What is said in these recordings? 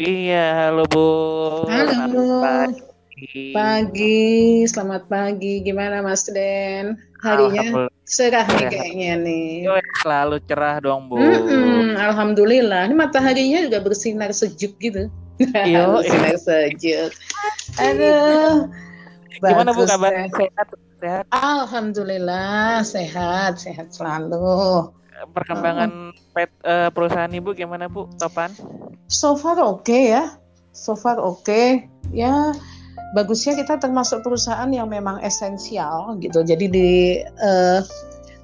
Iya, halo Bu. Halo. Pagi. Pagi, selamat pagi. Gimana Mas Den? Harinya cerah nih kayaknya nih. Yo, selalu cerah dong Bu. Mm-mm, Alhamdulillah. Ini mataharinya juga bersinar sejuk gitu. Yo, bersinar sejuk. Aduh. Gimana Bu kabar? sehat. Alhamdulillah sehat, sehat selalu. Perkembangan pet, eh, perusahaan Ibu gimana Bu? Topan? So far oke ya, so far oke. Ya bagusnya kita termasuk perusahaan yang memang esensial gitu. Jadi di eh,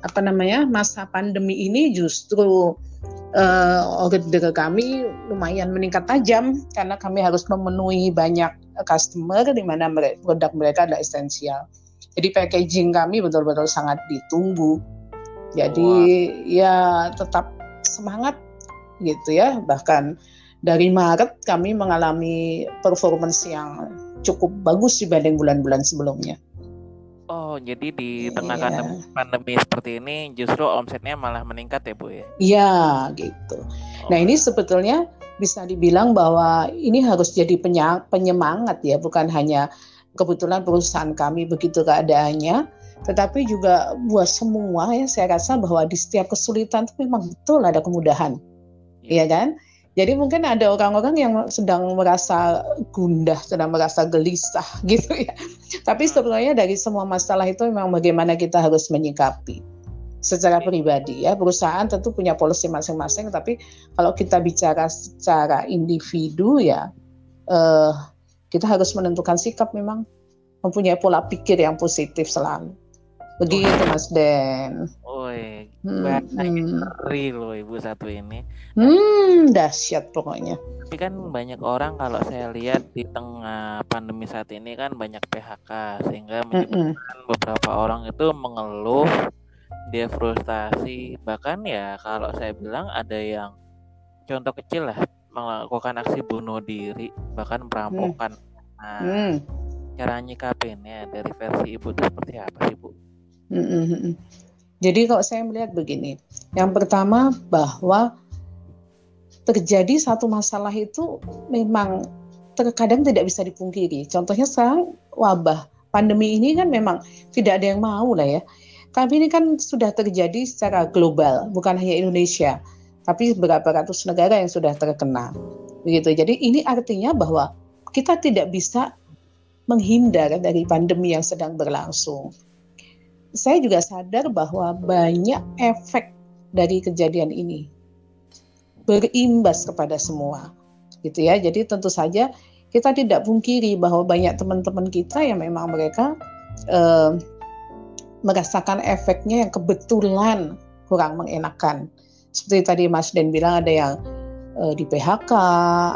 apa namanya masa pandemi ini justru eh, order kami lumayan meningkat tajam karena kami harus memenuhi banyak customer di mana mere- produk mereka adalah esensial. Jadi packaging kami betul-betul sangat ditunggu. Jadi ya tetap semangat gitu ya. Bahkan dari Maret kami mengalami performance yang cukup bagus dibanding bulan-bulan sebelumnya. Oh, jadi di Iya. tengah pandem- pandemi seperti ini justru omsetnya malah meningkat ya Bu ya? Iya gitu. Nah ini sebetulnya bisa dibilang bahwa ini harus jadi penyemangat ya, bukan hanya kebetulan perusahaan kami begitu keadaannya, tetapi juga buat semua ya saya rasa bahwa di setiap kesulitan itu memang betul ada kemudahan, iya kan? Jadi mungkin ada orang-orang yang sedang merasa gundah, sedang merasa gelisah gitu ya. Tapi sebenarnya dari semua masalah itu memang bagaimana kita harus menyikapi secara pribadi ya. Perusahaan tentu punya polisi masing-masing, tapi kalau kita bicara secara individu ya, eh, kita harus menentukan sikap memang mempunyai pola pikir yang positif selalu. Begitu Mas Den. Woi, Hmm, hmm. ngeri loh Ibu satu ini. Hmm, dahsyat pokoknya. Tapi kan banyak orang kalau saya lihat di tengah pandemi saat ini kan banyak PHK sehingga Mm-mm. menyebabkan beberapa orang itu mengeluh, dia frustasi, bahkan ya kalau saya bilang ada yang contoh kecil lah melakukan aksi bunuh diri, bahkan perampokan. Nah, Hmm. cara nyikapinnya dari versi Ibu itu seperti apa sih Bu? Jadi kalau saya melihat begini, yang pertama bahwa terjadi satu masalah itu memang terkadang tidak bisa dipungkiri. Contohnya sekarang wabah pandemi ini kan memang tidak ada yang mau lah ya. Tapi ini kan sudah terjadi secara global, bukan hanya Indonesia, tapi beberapa ratus negara yang sudah terkena. Begitu. Jadi ini artinya bahwa kita tidak bisa menghindar dari pandemi yang sedang berlangsung saya juga sadar bahwa banyak efek dari kejadian ini berimbas kepada semua gitu ya. Jadi tentu saja kita tidak pungkiri bahwa banyak teman-teman kita yang memang mereka eh, merasakan efeknya yang kebetulan kurang mengenakan. Seperti tadi Mas Den bilang ada yang eh, di PHK,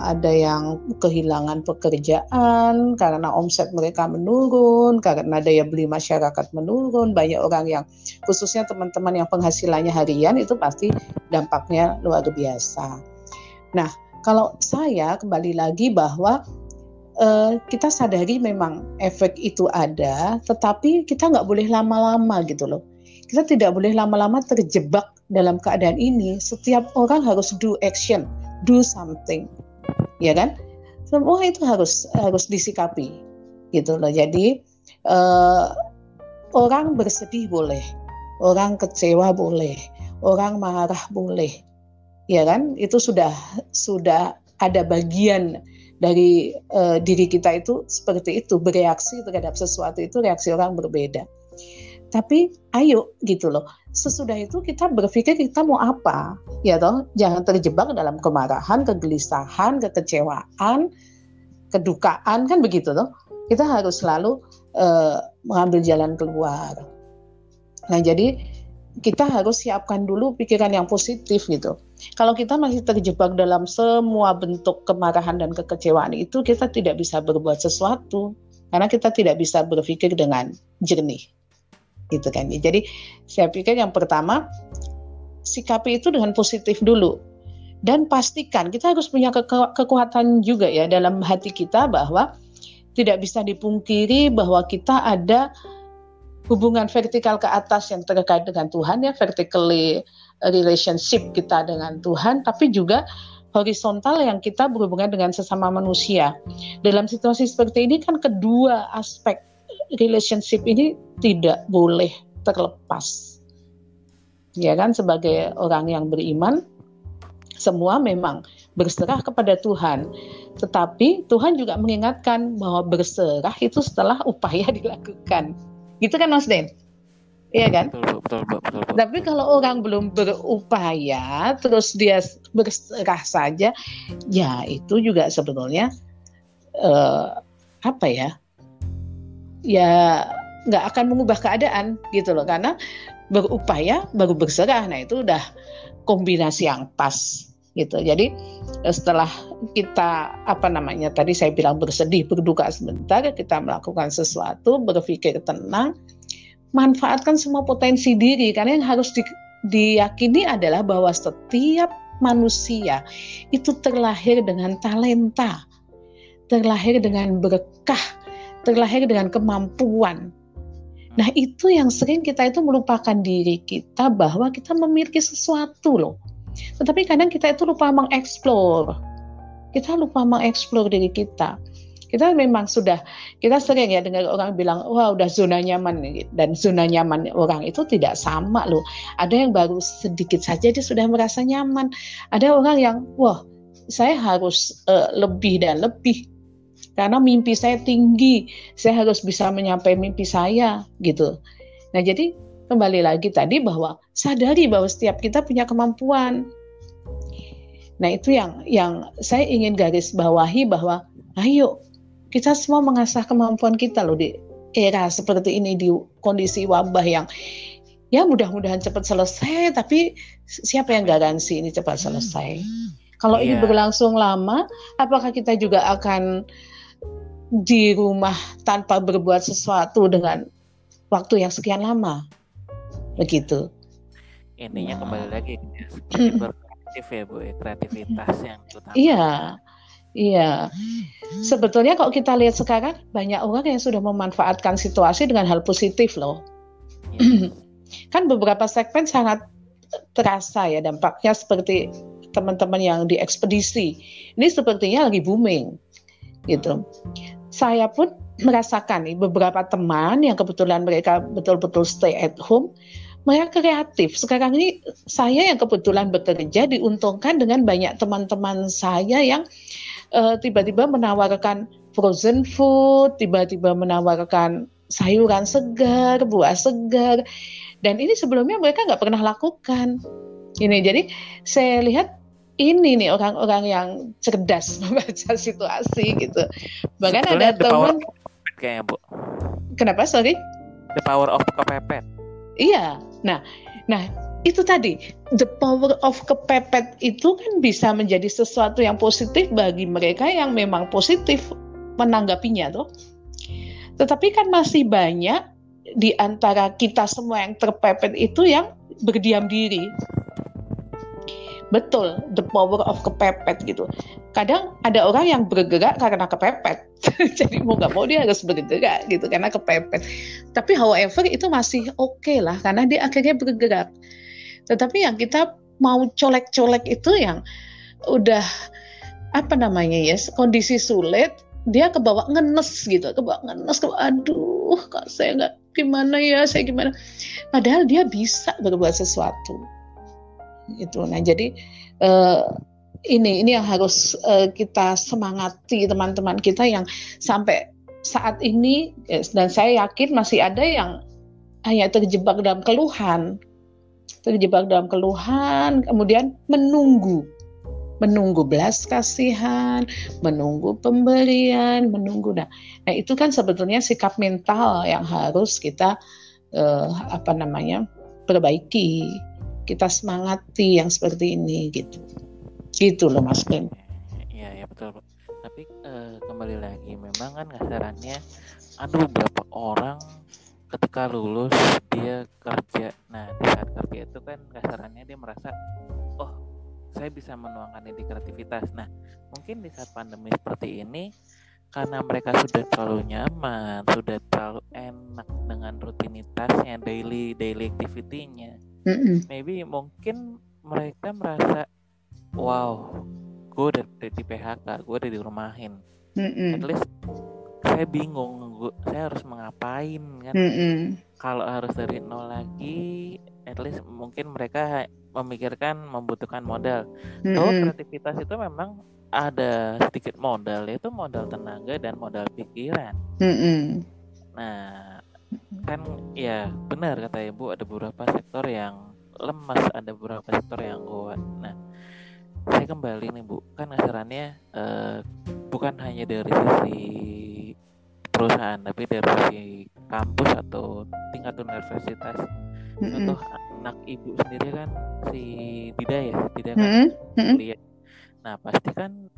ada yang kehilangan pekerjaan karena omset mereka menurun, karena daya beli masyarakat menurun, banyak orang yang khususnya teman-teman yang penghasilannya harian itu pasti dampaknya luar biasa. Nah, kalau saya kembali lagi bahwa eh, kita sadari memang efek itu ada, tetapi kita nggak boleh lama-lama gitu loh. Kita tidak boleh lama-lama terjebak dalam keadaan ini. Setiap orang harus do action, do something, ya kan? Semua itu harus harus disikapi, gitu loh. Jadi eh, orang bersedih boleh, orang kecewa boleh, orang marah boleh, ya kan? Itu sudah sudah ada bagian dari eh, diri kita itu seperti itu bereaksi terhadap sesuatu itu reaksi orang berbeda. Tapi ayo gitu loh. Sesudah itu kita berpikir kita mau apa, ya toh? Jangan terjebak dalam kemarahan, kegelisahan, kekecewaan, kedukaan kan begitu toh. Kita harus selalu eh, mengambil jalan keluar. Nah, jadi kita harus siapkan dulu pikiran yang positif gitu. Kalau kita masih terjebak dalam semua bentuk kemarahan dan kekecewaan itu, kita tidak bisa berbuat sesuatu karena kita tidak bisa berpikir dengan jernih gitu kan. Jadi saya pikir yang pertama sikapi itu dengan positif dulu dan pastikan kita harus punya kekuatan juga ya dalam hati kita bahwa tidak bisa dipungkiri bahwa kita ada hubungan vertikal ke atas yang terkait dengan Tuhan ya vertically relationship kita dengan Tuhan tapi juga horizontal yang kita berhubungan dengan sesama manusia. Dalam situasi seperti ini kan kedua aspek relationship ini tidak boleh terlepas. Ya kan sebagai orang yang beriman semua memang berserah kepada Tuhan. Tetapi Tuhan juga mengingatkan bahwa berserah itu setelah upaya dilakukan. Gitu kan Mas Den? Iya kan? Betul, betul, betul, betul, betul. Tapi kalau orang belum berupaya, terus dia berserah saja, ya itu juga sebetulnya uh, apa ya? Ya nggak akan mengubah keadaan gitu loh, karena berupaya baru berserah. Nah itu udah kombinasi yang pas gitu. Jadi setelah kita apa namanya tadi saya bilang bersedih, berduka sebentar, kita melakukan sesuatu, berpikir tenang manfaatkan semua potensi diri karena yang harus di, diyakini adalah bahwa setiap manusia itu terlahir dengan talenta, terlahir dengan berkah, terlahir dengan kemampuan. Nah, itu yang sering kita itu melupakan diri kita bahwa kita memiliki sesuatu loh. Tetapi kadang kita itu lupa mengeksplor. Kita lupa mengeksplor diri kita kita memang sudah kita sering ya dengar orang bilang wah udah zona nyaman dan zona nyaman orang itu tidak sama loh ada yang baru sedikit saja dia sudah merasa nyaman ada orang yang wah saya harus uh, lebih dan lebih karena mimpi saya tinggi saya harus bisa menyampai mimpi saya gitu nah jadi kembali lagi tadi bahwa sadari bahwa setiap kita punya kemampuan Nah, itu yang yang saya ingin garis bawahi bahwa ayo kita semua mengasah kemampuan kita loh di era seperti ini di kondisi wabah yang ya mudah-mudahan cepat selesai tapi siapa yang garansi ini cepat selesai kalau yeah. ini iya. berlangsung lama apakah kita juga akan di rumah tanpa berbuat sesuatu dengan waktu yang sekian lama begitu intinya nah. kembali lagi kreatif ya bu ya, kreativitas yang utama iya Iya, sebetulnya kalau kita lihat sekarang banyak orang yang sudah memanfaatkan situasi dengan hal positif loh. Ya. kan beberapa segmen sangat terasa ya dampaknya seperti teman-teman yang di ekspedisi. Ini sepertinya lagi booming gitu. Saya pun merasakan nih beberapa teman yang kebetulan mereka betul-betul stay at home mereka kreatif. Sekarang ini saya yang kebetulan bekerja diuntungkan dengan banyak teman-teman saya yang uh, tiba-tiba menawarkan frozen food, tiba-tiba menawarkan sayuran segar, buah segar, dan ini sebelumnya mereka nggak pernah lakukan. Ini jadi saya lihat ini nih orang-orang yang cerdas membaca situasi gitu. Bahkan Sebetulnya ada teman kayaknya bu. Kenapa sorry? The power of kepepet. Iya. Nah, nah itu tadi the power of kepepet itu kan bisa menjadi sesuatu yang positif bagi mereka yang memang positif menanggapinya tuh. Tetapi kan masih banyak di antara kita semua yang terpepet itu yang berdiam diri. Betul, the power of kepepet gitu. Kadang ada orang yang bergerak karena kepepet. Jadi mau nggak mau dia harus bergerak gitu karena kepepet. Tapi however itu masih oke okay lah karena dia akhirnya bergerak tetapi yang kita mau colek-colek itu yang udah apa namanya ya yes, kondisi sulit dia kebawa ngenes gitu kebawa ngenes kebawa aduh kak saya nggak gimana ya saya gimana padahal dia bisa berbuat sesuatu itu nah jadi uh, ini ini yang harus uh, kita semangati teman-teman kita yang sampai saat ini dan saya yakin masih ada yang hanya terjebak dalam keluhan terjebak dalam keluhan, kemudian menunggu, menunggu belas kasihan, menunggu pemberian, menunggu. Nah, nah itu kan sebetulnya sikap mental yang harus kita uh, apa namanya perbaiki. Kita semangati yang seperti ini gitu. Gitu loh Mas Ben. Iya, ya betul. Tapi uh, kembali lagi memang kan kasarannya aduh berapa orang ketika lulus dia kerja nah di saat kerja itu kan kasarannya dia merasa oh saya bisa menuangkan di kreativitas nah mungkin di saat pandemi seperti ini karena mereka sudah terlalu nyaman sudah terlalu enak dengan rutinitasnya daily daily activity-nya mm -mm. maybe mungkin mereka merasa wow gue udah, di PHK gue udah dirumahin Mm-mm. at least saya bingung gua, saya harus mengapain kan kalau harus dari nol lagi at least mungkin mereka memikirkan membutuhkan modal bahwa Mm-mm. kreativitas itu memang ada sedikit modal yaitu modal tenaga dan modal pikiran Mm-mm. nah kan ya benar kata ibu ada beberapa sektor yang lemas ada beberapa sektor yang kuat. Nah saya kembali nih bu. Kan asarannya eh, bukan hanya dari sisi perusahaan tapi dari sisi kampus atau tingkat universitas. Contoh anak ibu sendiri kan si Dida ya Dida kan? Kuliah. Nah pasti kan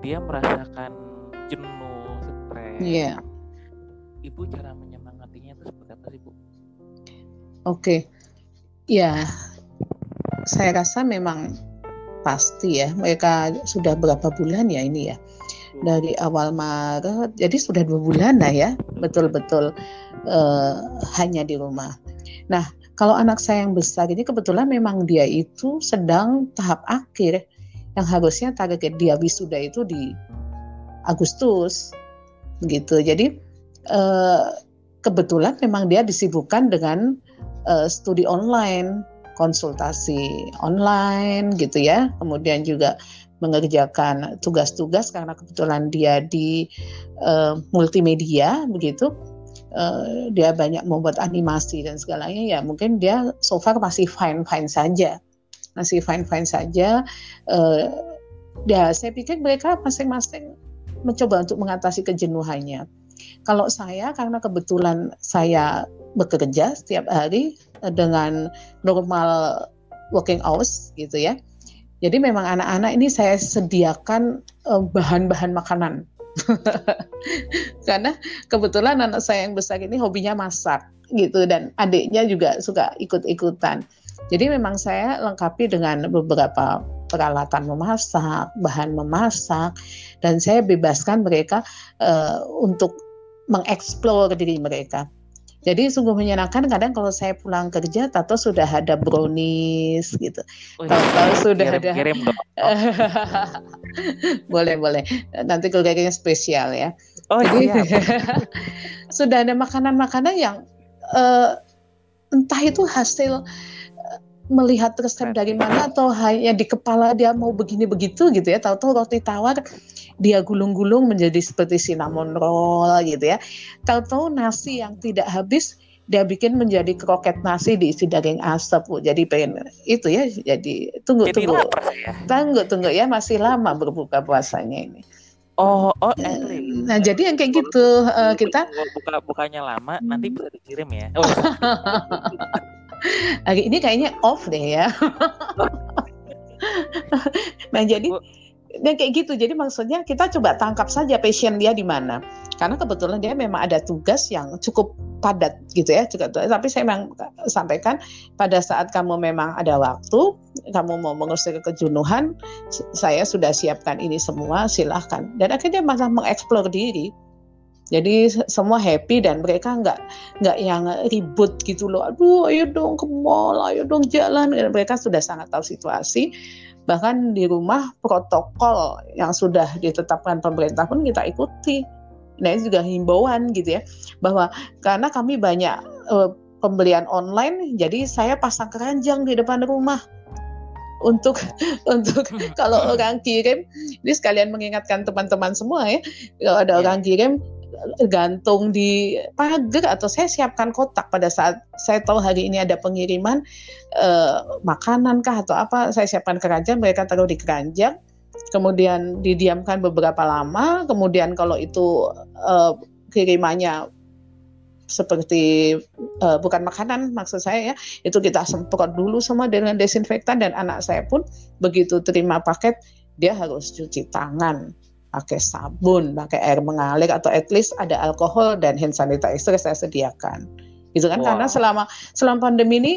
dia merasakan jenuh stres. Iya. ibu cara Oke, ya, saya rasa memang pasti ya. Mereka sudah berapa bulan ya ini ya? Dari awal Maret, jadi sudah dua bulan lah ya, betul-betul eh, hanya di rumah. Nah, kalau anak saya yang besar ini kebetulan memang dia itu sedang tahap akhir, yang harusnya target dia wisuda itu di Agustus, gitu. Jadi eh, kebetulan memang dia disibukkan dengan eh, studi online, konsultasi online gitu ya. Kemudian juga mengerjakan tugas-tugas karena kebetulan dia di eh, multimedia begitu. Eh, dia banyak membuat animasi dan segalanya ya mungkin dia so far masih fine fine saja masih fine fine saja Eh, ya saya pikir mereka masing-masing mencoba untuk mengatasi kejenuhannya kalau saya karena kebetulan saya bekerja setiap hari eh, dengan normal working hours gitu ya. Jadi memang anak-anak ini saya sediakan eh, bahan-bahan makanan. karena kebetulan anak saya yang besar ini hobinya masak gitu dan adiknya juga suka ikut-ikutan. Jadi memang saya lengkapi dengan beberapa peralatan memasak, bahan memasak dan saya bebaskan mereka eh, untuk mengeksplor diri mereka. Jadi sungguh menyenangkan kadang kalau saya pulang kerja Tato sudah ada brownies gitu. Tahu-tahu sudah kirim, ada kirim dong boleh boleh nanti keluarganya spesial ya. oh Jadi siap sudah ada makanan-makanan yang eh, entah itu hasil melihat resep dari mana atau hanya di kepala dia mau begini begitu gitu ya. Tahu-tahu roti tawar dia gulung-gulung menjadi seperti cinnamon roll gitu ya. Tahu-tahu nasi yang tidak habis dia bikin menjadi kroket nasi diisi daging asap Bu. Jadi pengen itu ya. Jadi tunggu jadi tunggu. lapar saya Tunggu tunggu ya masih lama berbuka puasanya ini. oh oh Nah, Entry. Nah, jadi yang kayak gitu eh, kita buka bukanya lama nanti Hmm. bisa dikirim ya oh hari ini kayaknya off deh ya. nah, jadi dan kayak gitu. Jadi maksudnya kita coba tangkap saja passion dia di mana. Karena kebetulan dia memang ada tugas yang cukup padat gitu ya. Cukup, tapi saya memang sampaikan pada saat kamu memang ada waktu, kamu mau mengusir kejenuhan, saya sudah siapkan ini semua, silahkan. Dan akhirnya malah mengeksplor diri. Jadi se- semua happy dan mereka nggak nggak yang ribut gitu loh. Aduh, ayo dong ke mall, ayo dong jalan. Dan mereka sudah sangat tahu situasi. Bahkan di rumah protokol yang sudah ditetapkan pemerintah pun kita ikuti. Nah, ini juga himbauan gitu ya. Bahwa karena kami banyak eh, pembelian online, jadi saya pasang keranjang di depan rumah untuk untuk kalau orang kirim ini sekalian mengingatkan teman-teman semua ya kalau ada Iya. orang kirim gantung di pagar atau saya siapkan kotak pada saat saya tahu hari ini ada pengiriman eh, makanan kah atau apa saya siapkan keranjang mereka taruh di keranjang kemudian didiamkan beberapa lama kemudian kalau itu eh, kirimannya seperti eh, bukan makanan maksud saya ya itu kita semprot dulu semua dengan desinfektan dan anak saya pun begitu terima paket dia harus cuci tangan pakai sabun pakai air mengalir atau at least ada alkohol dan hand sanitizer saya sediakan. Gitu kan? Wow. karena selama selama pandemi ini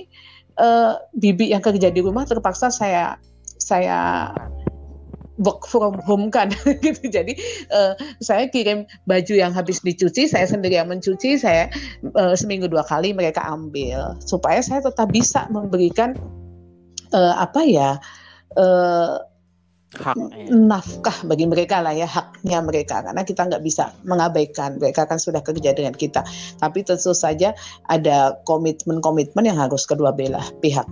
eh, bibi yang kerja di rumah terpaksa saya saya work from home kan? Gitu. Jadi eh, saya kirim baju yang habis dicuci saya sendiri yang mencuci saya eh, seminggu dua kali mereka ambil. Supaya saya tetap bisa memberikan eh, apa ya eh, hak ya. nafkah bagi mereka lah ya haknya mereka. Karena kita nggak bisa mengabaikan mereka kan sudah kerja dengan kita. Tapi tentu saja ada komitmen-komitmen yang harus kedua belah pihak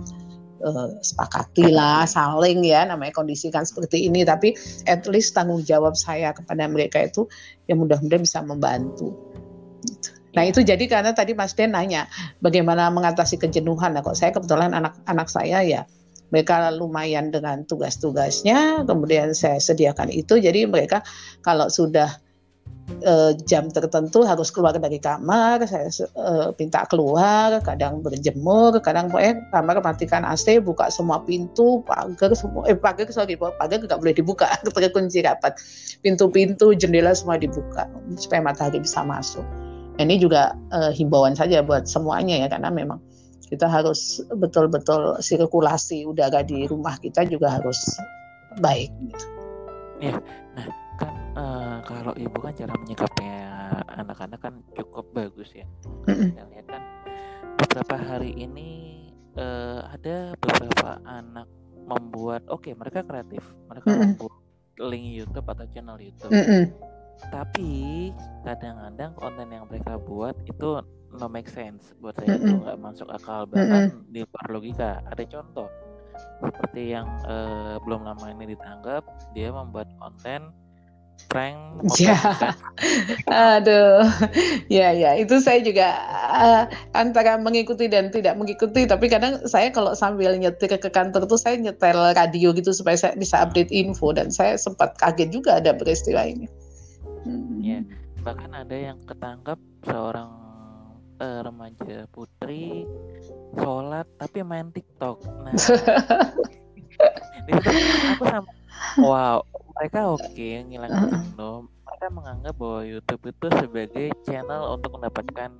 uh, sepakati lah saling ya namanya kondisi kan seperti ini. Tapi at least tanggung jawab saya kepada mereka itu ya mudah-mudahan bisa membantu. Nah itu jadi karena tadi Mas Den nanya bagaimana mengatasi kejenuhan. Nah kok saya kebetulan anak-anak saya ya mereka lumayan dengan tugas-tugasnya, kemudian saya sediakan itu. Jadi mereka kalau sudah uh, jam tertentu harus keluar dari kamar, saya uh, minta keluar, kadang berjemur, kadang eh kamar matikan AC, buka semua pintu, pagar semua, eh pagar sorry, pagar nggak boleh dibuka, terkunci rapat, pintu-pintu, jendela semua dibuka supaya matahari bisa masuk. Ini juga uh, himbauan saja buat semuanya ya karena memang kita harus betul-betul sirkulasi udara di rumah kita juga harus baik. Gitu. Ya, nah kan uh, kalau ibu kan cara menyikapnya anak-anak kan cukup bagus ya. Kita lihat kan beberapa hari ini uh, ada beberapa anak membuat, oke okay, mereka kreatif, mereka Mm-mm. membuat link YouTube atau channel YouTube. Mm-mm tapi kadang-kadang konten yang mereka buat itu no make sense buat saya itu nggak masuk akal. Bahkan di luar logika ada contoh. Seperti yang uh, belum lama ini ditanggap dia membuat konten prank ya. aduh. Ya ya itu saya juga uh, antara mengikuti dan tidak mengikuti. Tapi kadang saya kalau sambil nyetir ke kantor tuh saya nyetel radio gitu supaya saya bisa update info. Dan saya sempat kaget juga ada peristiwa ini. Ya bahkan ada yang ketangkap seorang uh, remaja putri sholat tapi main TikTok nah aku sama wow mereka oke okay, ngilangin jenuh mereka menganggap bahwa YouTube itu sebagai channel untuk mendapatkan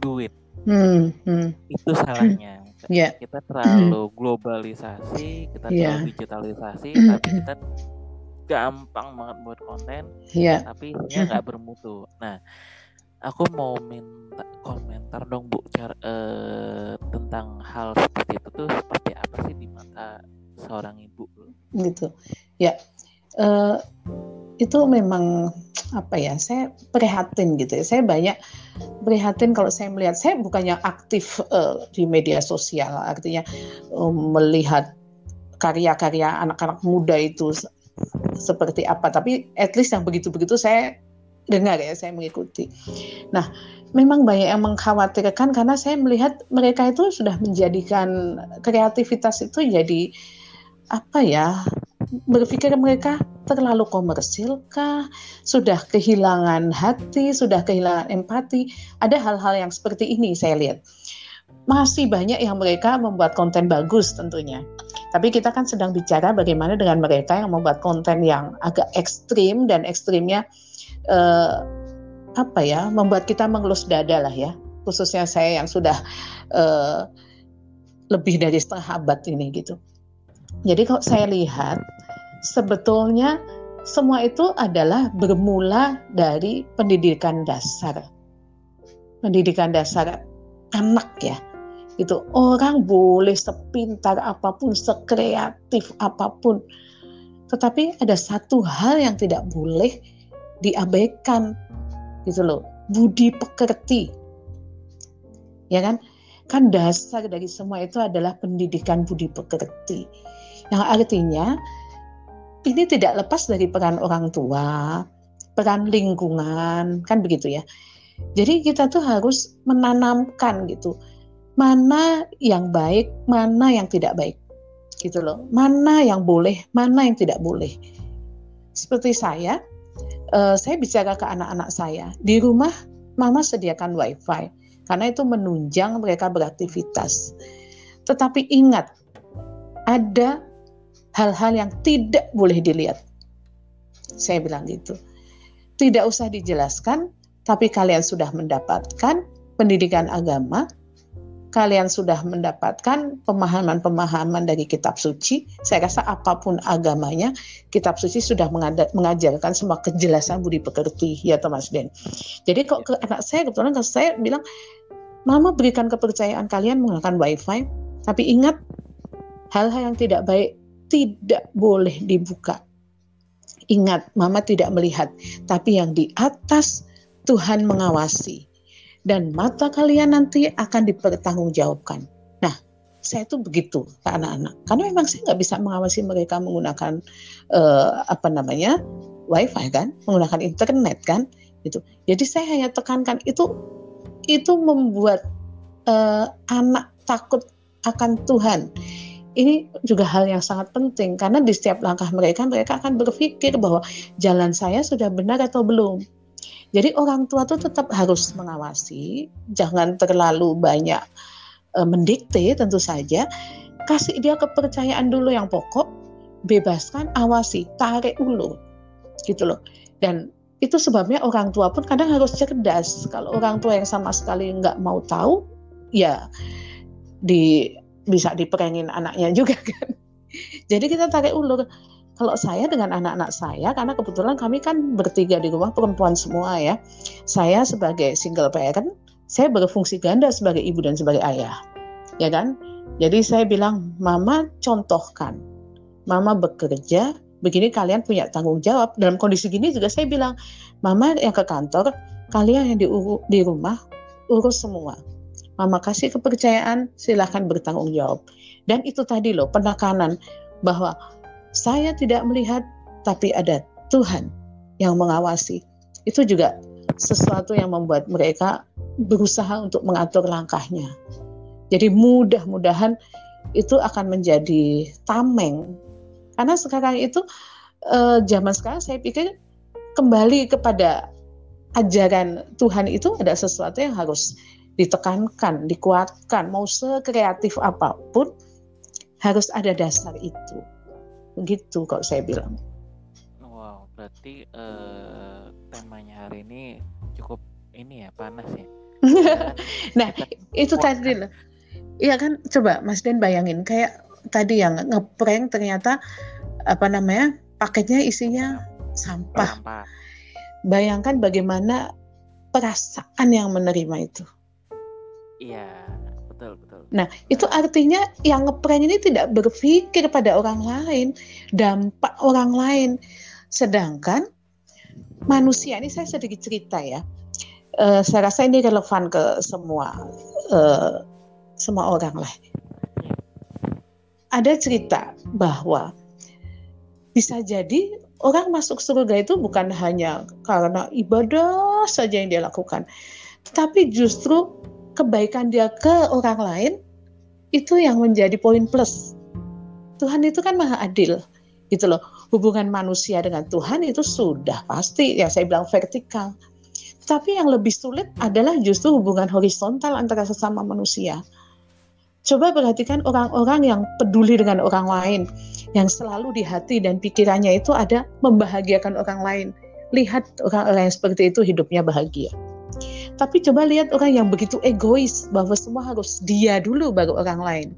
duit hmm, hmm. itu salahnya yeah. kita terlalu globalisasi kita yeah. terlalu digitalisasi tapi kita gampang banget buat konten yeah. tapi isinya nggak bermutu nah aku mau minta komentar dong bu cara uh, tentang hal seperti itu tuh seperti apa sih di mata seorang ibu? Gitu. Ya uh, itu memang apa ya saya prihatin gitu ya. Saya banyak prihatin kalau saya melihat saya bukannya aktif uh, di media sosial. Artinya melihat karya-karya anak-anak muda itu seperti apa. Tapi at least yang begitu-begitu saya dengar ya saya mengikuti. Nah memang banyak yang mengkhawatirkan karena saya melihat mereka itu sudah menjadikan kreativitas itu jadi apa ya berpikir mereka terlalu komersil kah? Sudah kehilangan hati sudah kehilangan empati. Ada hal-hal yang seperti ini saya lihat. Masih banyak yang mereka membuat konten bagus tentunya. Tapi kita kan sedang bicara bagaimana dengan mereka yang membuat konten yang agak ekstrim dan ekstrimnya eh, apa ya membuat kita mengelus dada lah ya. Khususnya saya yang sudah eh, lebih dari setengah abad ini gitu. Jadi kalau saya lihat sebetulnya semua itu adalah bermula dari pendidikan dasar. Pendidikan dasar anak ya itu orang boleh sepintar apa pun, sekreatif apa pun. Tetapi ada satu hal yang tidak boleh diabaikan gitu loh, budi pekerti. Ya kan? Kan dasar dari semua itu adalah pendidikan budi pekerti. Yang artinya ini tidak lepas dari peran orang tua, peran lingkungan, kan begitu ya. Jadi kita tuh harus menanamkan gitu mana yang baik, mana yang tidak baik. Gitu loh. Mana yang boleh, mana yang tidak boleh. Seperti saya, uh, saya bicara ke anak-anak saya, di rumah mama sediakan wifi karena itu menunjang mereka beraktivitas. Tetapi ingat, ada hal-hal yang tidak boleh dilihat. Saya bilang gitu. Tidak usah dijelaskan, tapi kalian sudah mendapatkan pendidikan agama, kalian sudah mendapatkan pemahaman-pemahaman dari kitab suci, saya rasa apa pun agamanya, kitab suci sudah mengajarkan semua kejelasan budi pekerti, ya Thomas Den. Jadi kok ke anak saya kebetulan kalau saya bilang, Mama berikan kepercayaan kalian menggunakan wifi, tapi ingat hal-hal yang tidak baik tidak boleh dibuka. Ingat, mama tidak melihat, tapi yang di atas Tuhan mengawasi. Dan mata kalian nanti akan dipertanggungjawabkan. Nah, saya tuh begitu ke anak-anak. Karena memang saya nggak bisa mengawasi mereka menggunakan uh, apa namanya wifi kan, menggunakan internet kan, gitu. Jadi saya hanya tekankan itu itu membuat uh, anak takut akan Tuhan ini juga hal yang sangat penting karena di setiap langkah mereka mereka akan berpikir bahwa jalan saya sudah benar atau belum. Jadi orang tua itu tetap harus mengawasi, jangan terlalu banyak e, mendikte tentu saja. Kasih dia kepercayaan dulu yang pokok, bebaskan, awasi, tarik ulur. Gitu loh. Dan itu sebabnya orang tua pun kadang harus cerdas. Kalau orang tua yang sama sekali nggak mau tahu, ya di bisa diperengin anaknya juga kan. Jadi kita tarik ulur. Kalau saya dengan anak-anak saya, karena kebetulan kami kan bertiga di rumah perempuan semua ya. Saya sebagai single parent, saya berfungsi ganda sebagai ibu dan sebagai ayah. Ya kan? Jadi saya bilang, Mama contohkan. Mama bekerja, begini kalian punya tanggung jawab. Dalam kondisi gini juga saya bilang, Mama yang ke kantor, kalian yang di, di rumah urus semua Mama kasih kepercayaan, silahkan bertanggung jawab. Dan itu tadi loh, penekanan bahwa saya tidak melihat, tapi ada Tuhan yang mengawasi. Itu juga sesuatu yang membuat mereka berusaha untuk mengatur langkahnya. Jadi mudah-mudahan itu akan menjadi tameng. Karena sekarang itu eh, zaman sekarang saya pikir kembali kepada ajaran Tuhan itu ada sesuatu yang harus ditekankan, dikuatkan, mau sekreatif apa pun harus ada dasar itu. Begitu kok saya bilang. Wow, berarti uh, temanya hari ini cukup ini ya panas ya. nah, itu tadi loh. Iya kan, coba Mas Den bayangin kayak tadi yang ngeprank ternyata apa namanya paketnya isinya sampah. sampah. Bayangkan bagaimana perasaan yang menerima itu. Iya. Nah, itu artinya yang ngeprank ini tidak berpikir pada orang lain, dampak orang lain. Sedangkan manusia ini saya sedikit cerita ya. Uh, saya rasa ini relevan ke semua uh, semua orang lah. Ada cerita bahwa bisa jadi orang masuk surga itu bukan hanya karena ibadah saja yang dia lakukan, tetapi justru kebaikan dia ke orang lain itu yang menjadi poin plus. Tuhan itu kan maha adil gitu loh. Hubungan manusia dengan Tuhan itu sudah pasti yang saya bilang vertikal. Tapi yang lebih sulit adalah justru hubungan horizontal antara sesama manusia. Coba perhatikan orang-orang yang peduli dengan orang lain, yang selalu di hati dan pikirannya itu ada membahagiakan orang lain. Lihat orang-orang yang seperti itu hidupnya bahagia. Tapi coba lihat orang yang begitu egois bahwa semua harus dia dulu baru orang lain.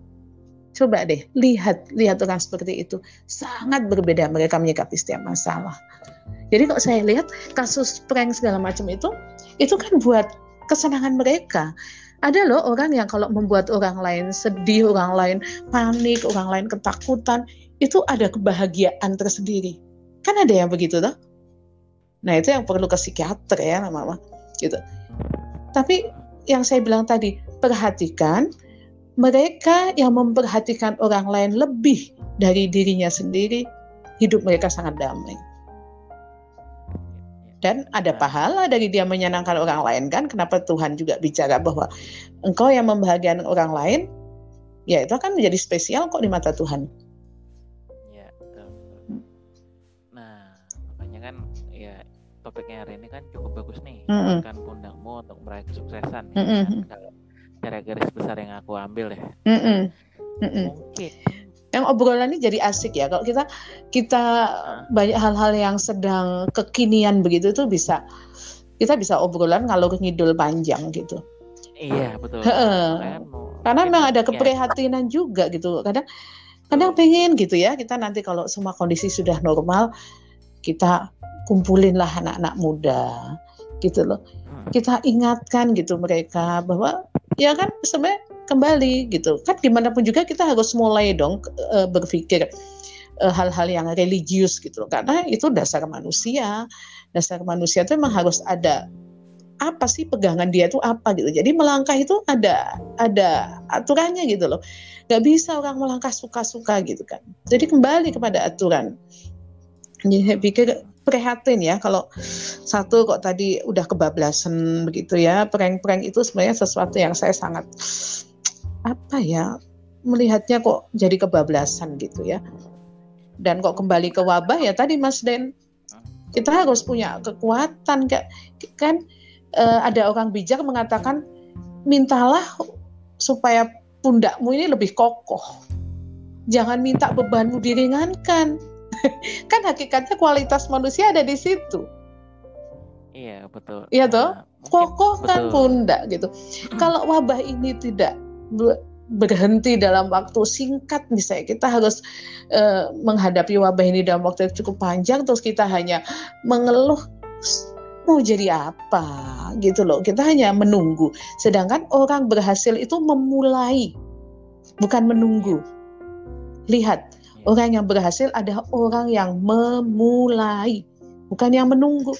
Coba deh lihat lihat orang seperti itu sangat berbeda mereka menyikapi setiap masalah. Jadi kalau saya lihat kasus prank segala macam itu itu kan buat kesenangan mereka. Ada loh orang yang kalau membuat orang lain sedih, orang lain panik, orang lain ketakutan, itu ada kebahagiaan tersendiri. Kan ada yang begitu tuh. Nah itu yang perlu ke psikiater ya mama gitu. Tapi yang saya bilang tadi, perhatikan mereka yang memperhatikan orang lain lebih dari dirinya sendiri, hidup mereka sangat damai. Dan ada pahala dari dia menyenangkan orang lain kan? Kenapa Tuhan juga bicara bahwa engkau yang membahagiakan orang lain, ya itu akan menjadi spesial kok di mata Tuhan. Topiknya hari ini kan cukup bagus nih mm -hmm. kan pundakmu untuk meraih kesuksesan mm -hmm. kan? kalau cara garis besar yang aku ambil ya mm -hmm. Mm -hmm. mungkin yang obrolan ini jadi asik ya kalau kita kita banyak hal-hal yang sedang kekinian begitu tuh bisa kita bisa obrolan kalau ngidul panjang gitu iya betul karena memang ada keprihatinan juga gitu kadang kadang pengen gitu ya kita nanti kalau semua kondisi sudah normal kita kumpulinlah anak-anak muda gitu loh. Hmm. kita ingatkan gitu mereka bahwa ya kan sebenarnya kembali gitu. Kan di mana pun juga kita harus mulai dong e, berpikir eh, hal-hal yang religius gitu loh. Karena itu dasar manusia. Dasar manusia itu memang harus ada apa sih pegangan dia itu apa gitu. Jadi melangkah itu ada ada aturannya gitu loh. Nggak bisa orang melangkah suka-suka gitu kan. Jadi kembali kepada aturan jadi saya pikir prihatin ya kalau satu kok tadi udah kebablasan begitu ya prank-prank itu sebenarnya sesuatu yang saya sangat apa ya melihatnya kok jadi kebablasan gitu ya. Dan kok kembali ke wabah ya tadi Mas Den. Kita harus punya kekuatan kan uh, ada orang bijak mengatakan mintalah supaya pundakmu ini lebih kokoh. Jangan minta bebanmu diringankan kan hakikatnya kualitas manusia ada di situ. Iya betul. Iya toh? Kokoh kan pundak gitu. Kalau wabah ini tidak berhenti dalam waktu singkat misalnya kita harus uh, menghadapi wabah ini dalam waktu yang cukup panjang terus kita hanya mengeluh mau jadi apa? gitu loh. Kita hanya menunggu. Sedangkan orang berhasil itu memulai bukan menunggu. Lihat ya. Orang yang berhasil adalah orang yang memulai bukan yang menunggu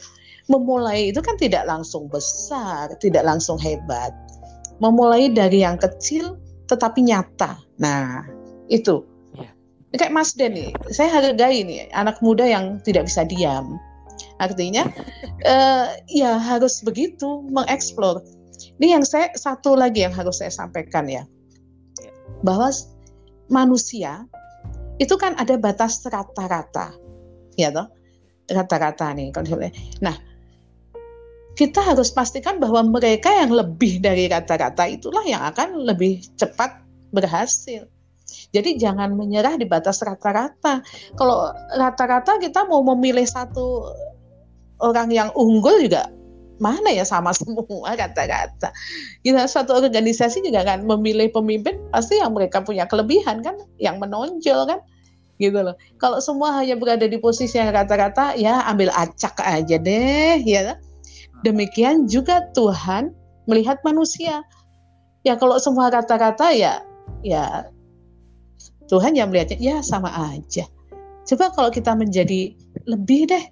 memulai itu kan tidak langsung besar tidak langsung hebat memulai dari yang kecil tetapi nyata. Nah, itu. Ya. Kayak Mas Den nih, saya hargai nih anak muda yang tidak bisa diam. Artinya, uh, ya harus begitu mengeksplor. Ini yang saya satu lagi yang harus saya sampaikan ya, ya. bahwa manusia itu kan ada batas rata-rata, ya toh, rata-rata nih. Nah, kita harus pastikan bahwa mereka yang lebih dari rata-rata itulah yang akan lebih cepat berhasil. Jadi jangan menyerah di batas rata-rata. Kalau rata-rata kita mau memilih satu orang yang unggul juga mana ya sama semua rata-rata. Kita satu organisasi juga kan memilih pemimpin pasti yang mereka punya kelebihan kan, yang menonjol kan, gitu loh. Kalau semua hanya berada di posisi yang rata-rata, ya ambil acak aja deh, ya. Demikian juga Tuhan melihat manusia. Ya kalau semua kata-kata ya ya Tuhan yang melihatnya ya sama aja. Coba kalau kita menjadi lebih deh,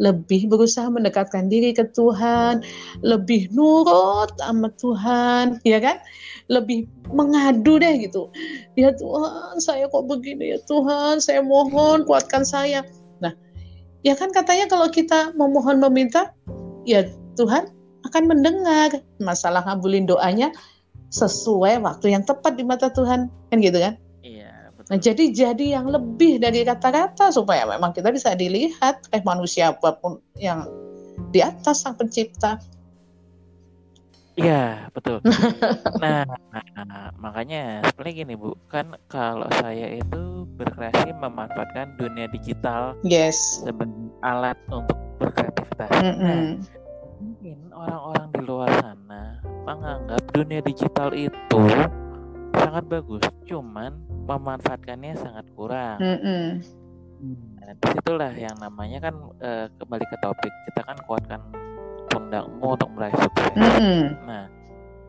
lebih berusaha mendekatkan diri ke Tuhan, lebih nurut sama Tuhan, ya kan? Lebih mengadu deh gitu. Ya Tuhan, saya kok begini ya Tuhan, saya mohon kuatkan saya. Nah, ya kan katanya kalau kita memohon meminta, ya Tuhan akan mendengar masalah ngabulin doanya sesuai waktu yang tepat di mata Tuhan kan gitu kan. Nah jadi jadi yang lebih dari kata-kata supaya memang kita bisa dilihat eh manusia apa pun yang di atas sang pencipta Iya betul. nah, nah makanya sebenarnya gini bu, kan kalau saya itu berkreasi memanfaatkan dunia digital yes. sebagai alat untuk berkreativitas. Mm -hmm. Nah, mungkin orang-orang di luar sana menganggap dunia digital itu sangat bagus, cuman memanfaatkannya sangat kurang. Mm -hmm. Nah, di situlah yang namanya kan uh, kembali ke topik kita kan kuatkan pundakmu untuk meraih sukses. Mm -hmm. Nah,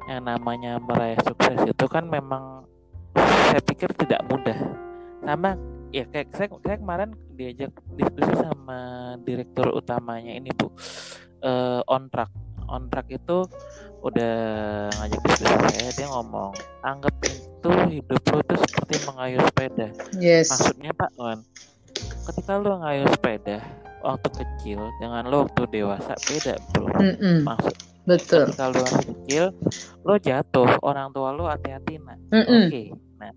yang namanya meraih sukses itu kan memang saya pikir tidak mudah. Sama ya kayak saya, saya kemarin diajak diskusi sama direktur utamanya ini bu uh, on track on track itu udah ngajak diskusi saya dia ngomong anggap itu hidup lo itu seperti mengayuh sepeda yes. maksudnya pak kan ketika lo ngayuh sepeda waktu kecil dengan lo waktu dewasa beda bro mm -mm. maksud betul ketika lo waktu kecil lo jatuh orang tua lo hati-hati nah mm -mm. oke okay. nah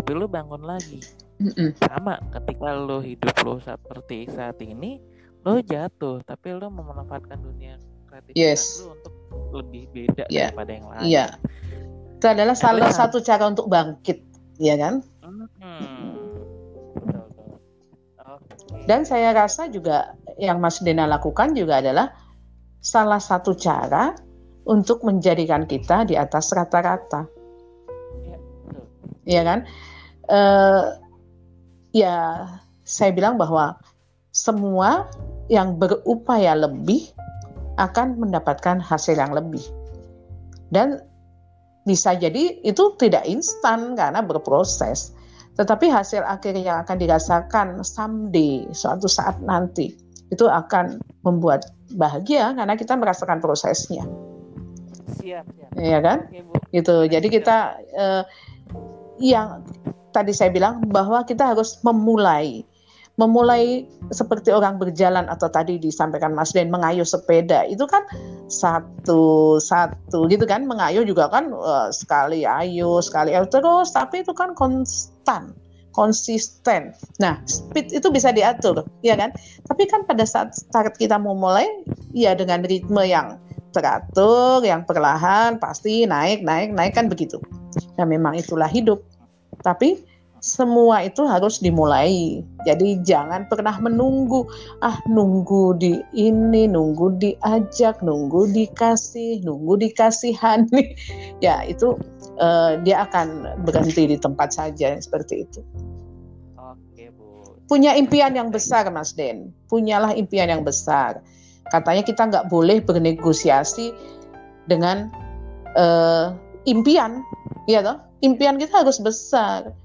tapi lo bangun lagi mm -mm. sama ketika lo hidup lo seperti saat ini lo jatuh tapi lo memanfaatkan dunia kreatif yes. lo untuk lebih beda yeah. daripada yang lain. Iya. Yeah. Itu adalah salah satu cara untuk bangkit, ya kan? Hmm. Dan saya rasa juga yang Mas Dena lakukan juga adalah salah satu cara untuk menjadikan kita di atas rata-rata. Ya, ya kan? Uh, ya, saya bilang bahwa semua yang berupaya lebih akan mendapatkan hasil yang lebih. Dan bisa jadi itu tidak instan karena berproses. Tetapi hasil akhir yang akan dirasakan someday, suatu saat nanti, itu akan membuat bahagia karena kita merasakan prosesnya. Siap, siap. Iya kan? Oke, Bu. Gitu. Jadi kita eh, yang tadi saya bilang bahwa kita harus memulai memulai seperti orang berjalan atau tadi disampaikan Mas Den mengayuh sepeda itu kan satu satu gitu kan mengayuh juga kan eh, sekali ayuh sekali ayuh terus tapi itu kan konstan konsisten. Nah, speed itu bisa diatur, ya kan? Tapi kan pada saat start kita mau mulai, ya dengan ritme yang teratur, yang perlahan, pasti naik, naik, naik kan begitu. Nah, memang itulah hidup. Tapi semua itu harus dimulai. Jadi jangan pernah menunggu, ah nunggu di ini, nunggu diajak, nunggu dikasih, nunggu dikasihani. ya itu eh, dia akan berhenti di tempat saja seperti itu. Oke, Bu. Punya impian yang besar, Mas Den. Punyalah impian yang besar. Katanya kita nggak boleh bernegosiasi dengan eh, impian, ya toh? Impian kita harus besar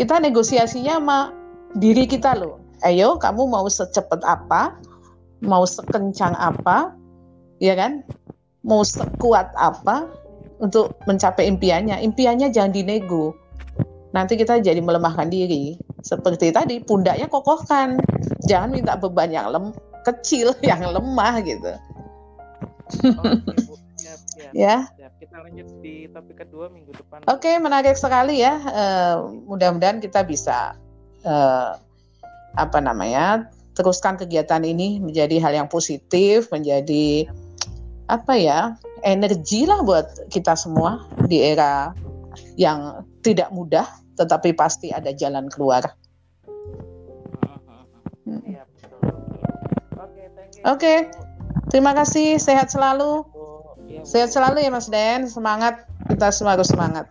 kita negosiasinya sama diri kita loh. Ayo, kamu mau secepat apa? Mau sekencang apa? Ya kan? Mau sekuat apa untuk mencapai impiannya? Impiannya jangan dinego. Nanti kita jadi melemahkan diri. Seperti tadi, pundaknya kokohkan. Jangan minta beban yang lem kecil, yang lemah gitu. Oke, Bu. Siap, siap. Ya. Kita lanjut di topik kedua minggu depan. Oke, menarik sekali ya. Eh, mudah-mudahan kita bisa eh, apa namanya teruskan kegiatan ini menjadi hal yang positif, menjadi apa ya energi lah buat kita semua di era yang tidak mudah, tetapi pasti ada jalan keluar. Betul. Oke. Oke. Terima kasih, sehat selalu. Sehat selalu ya Mas Den, semangat. Kita semua harus semangat.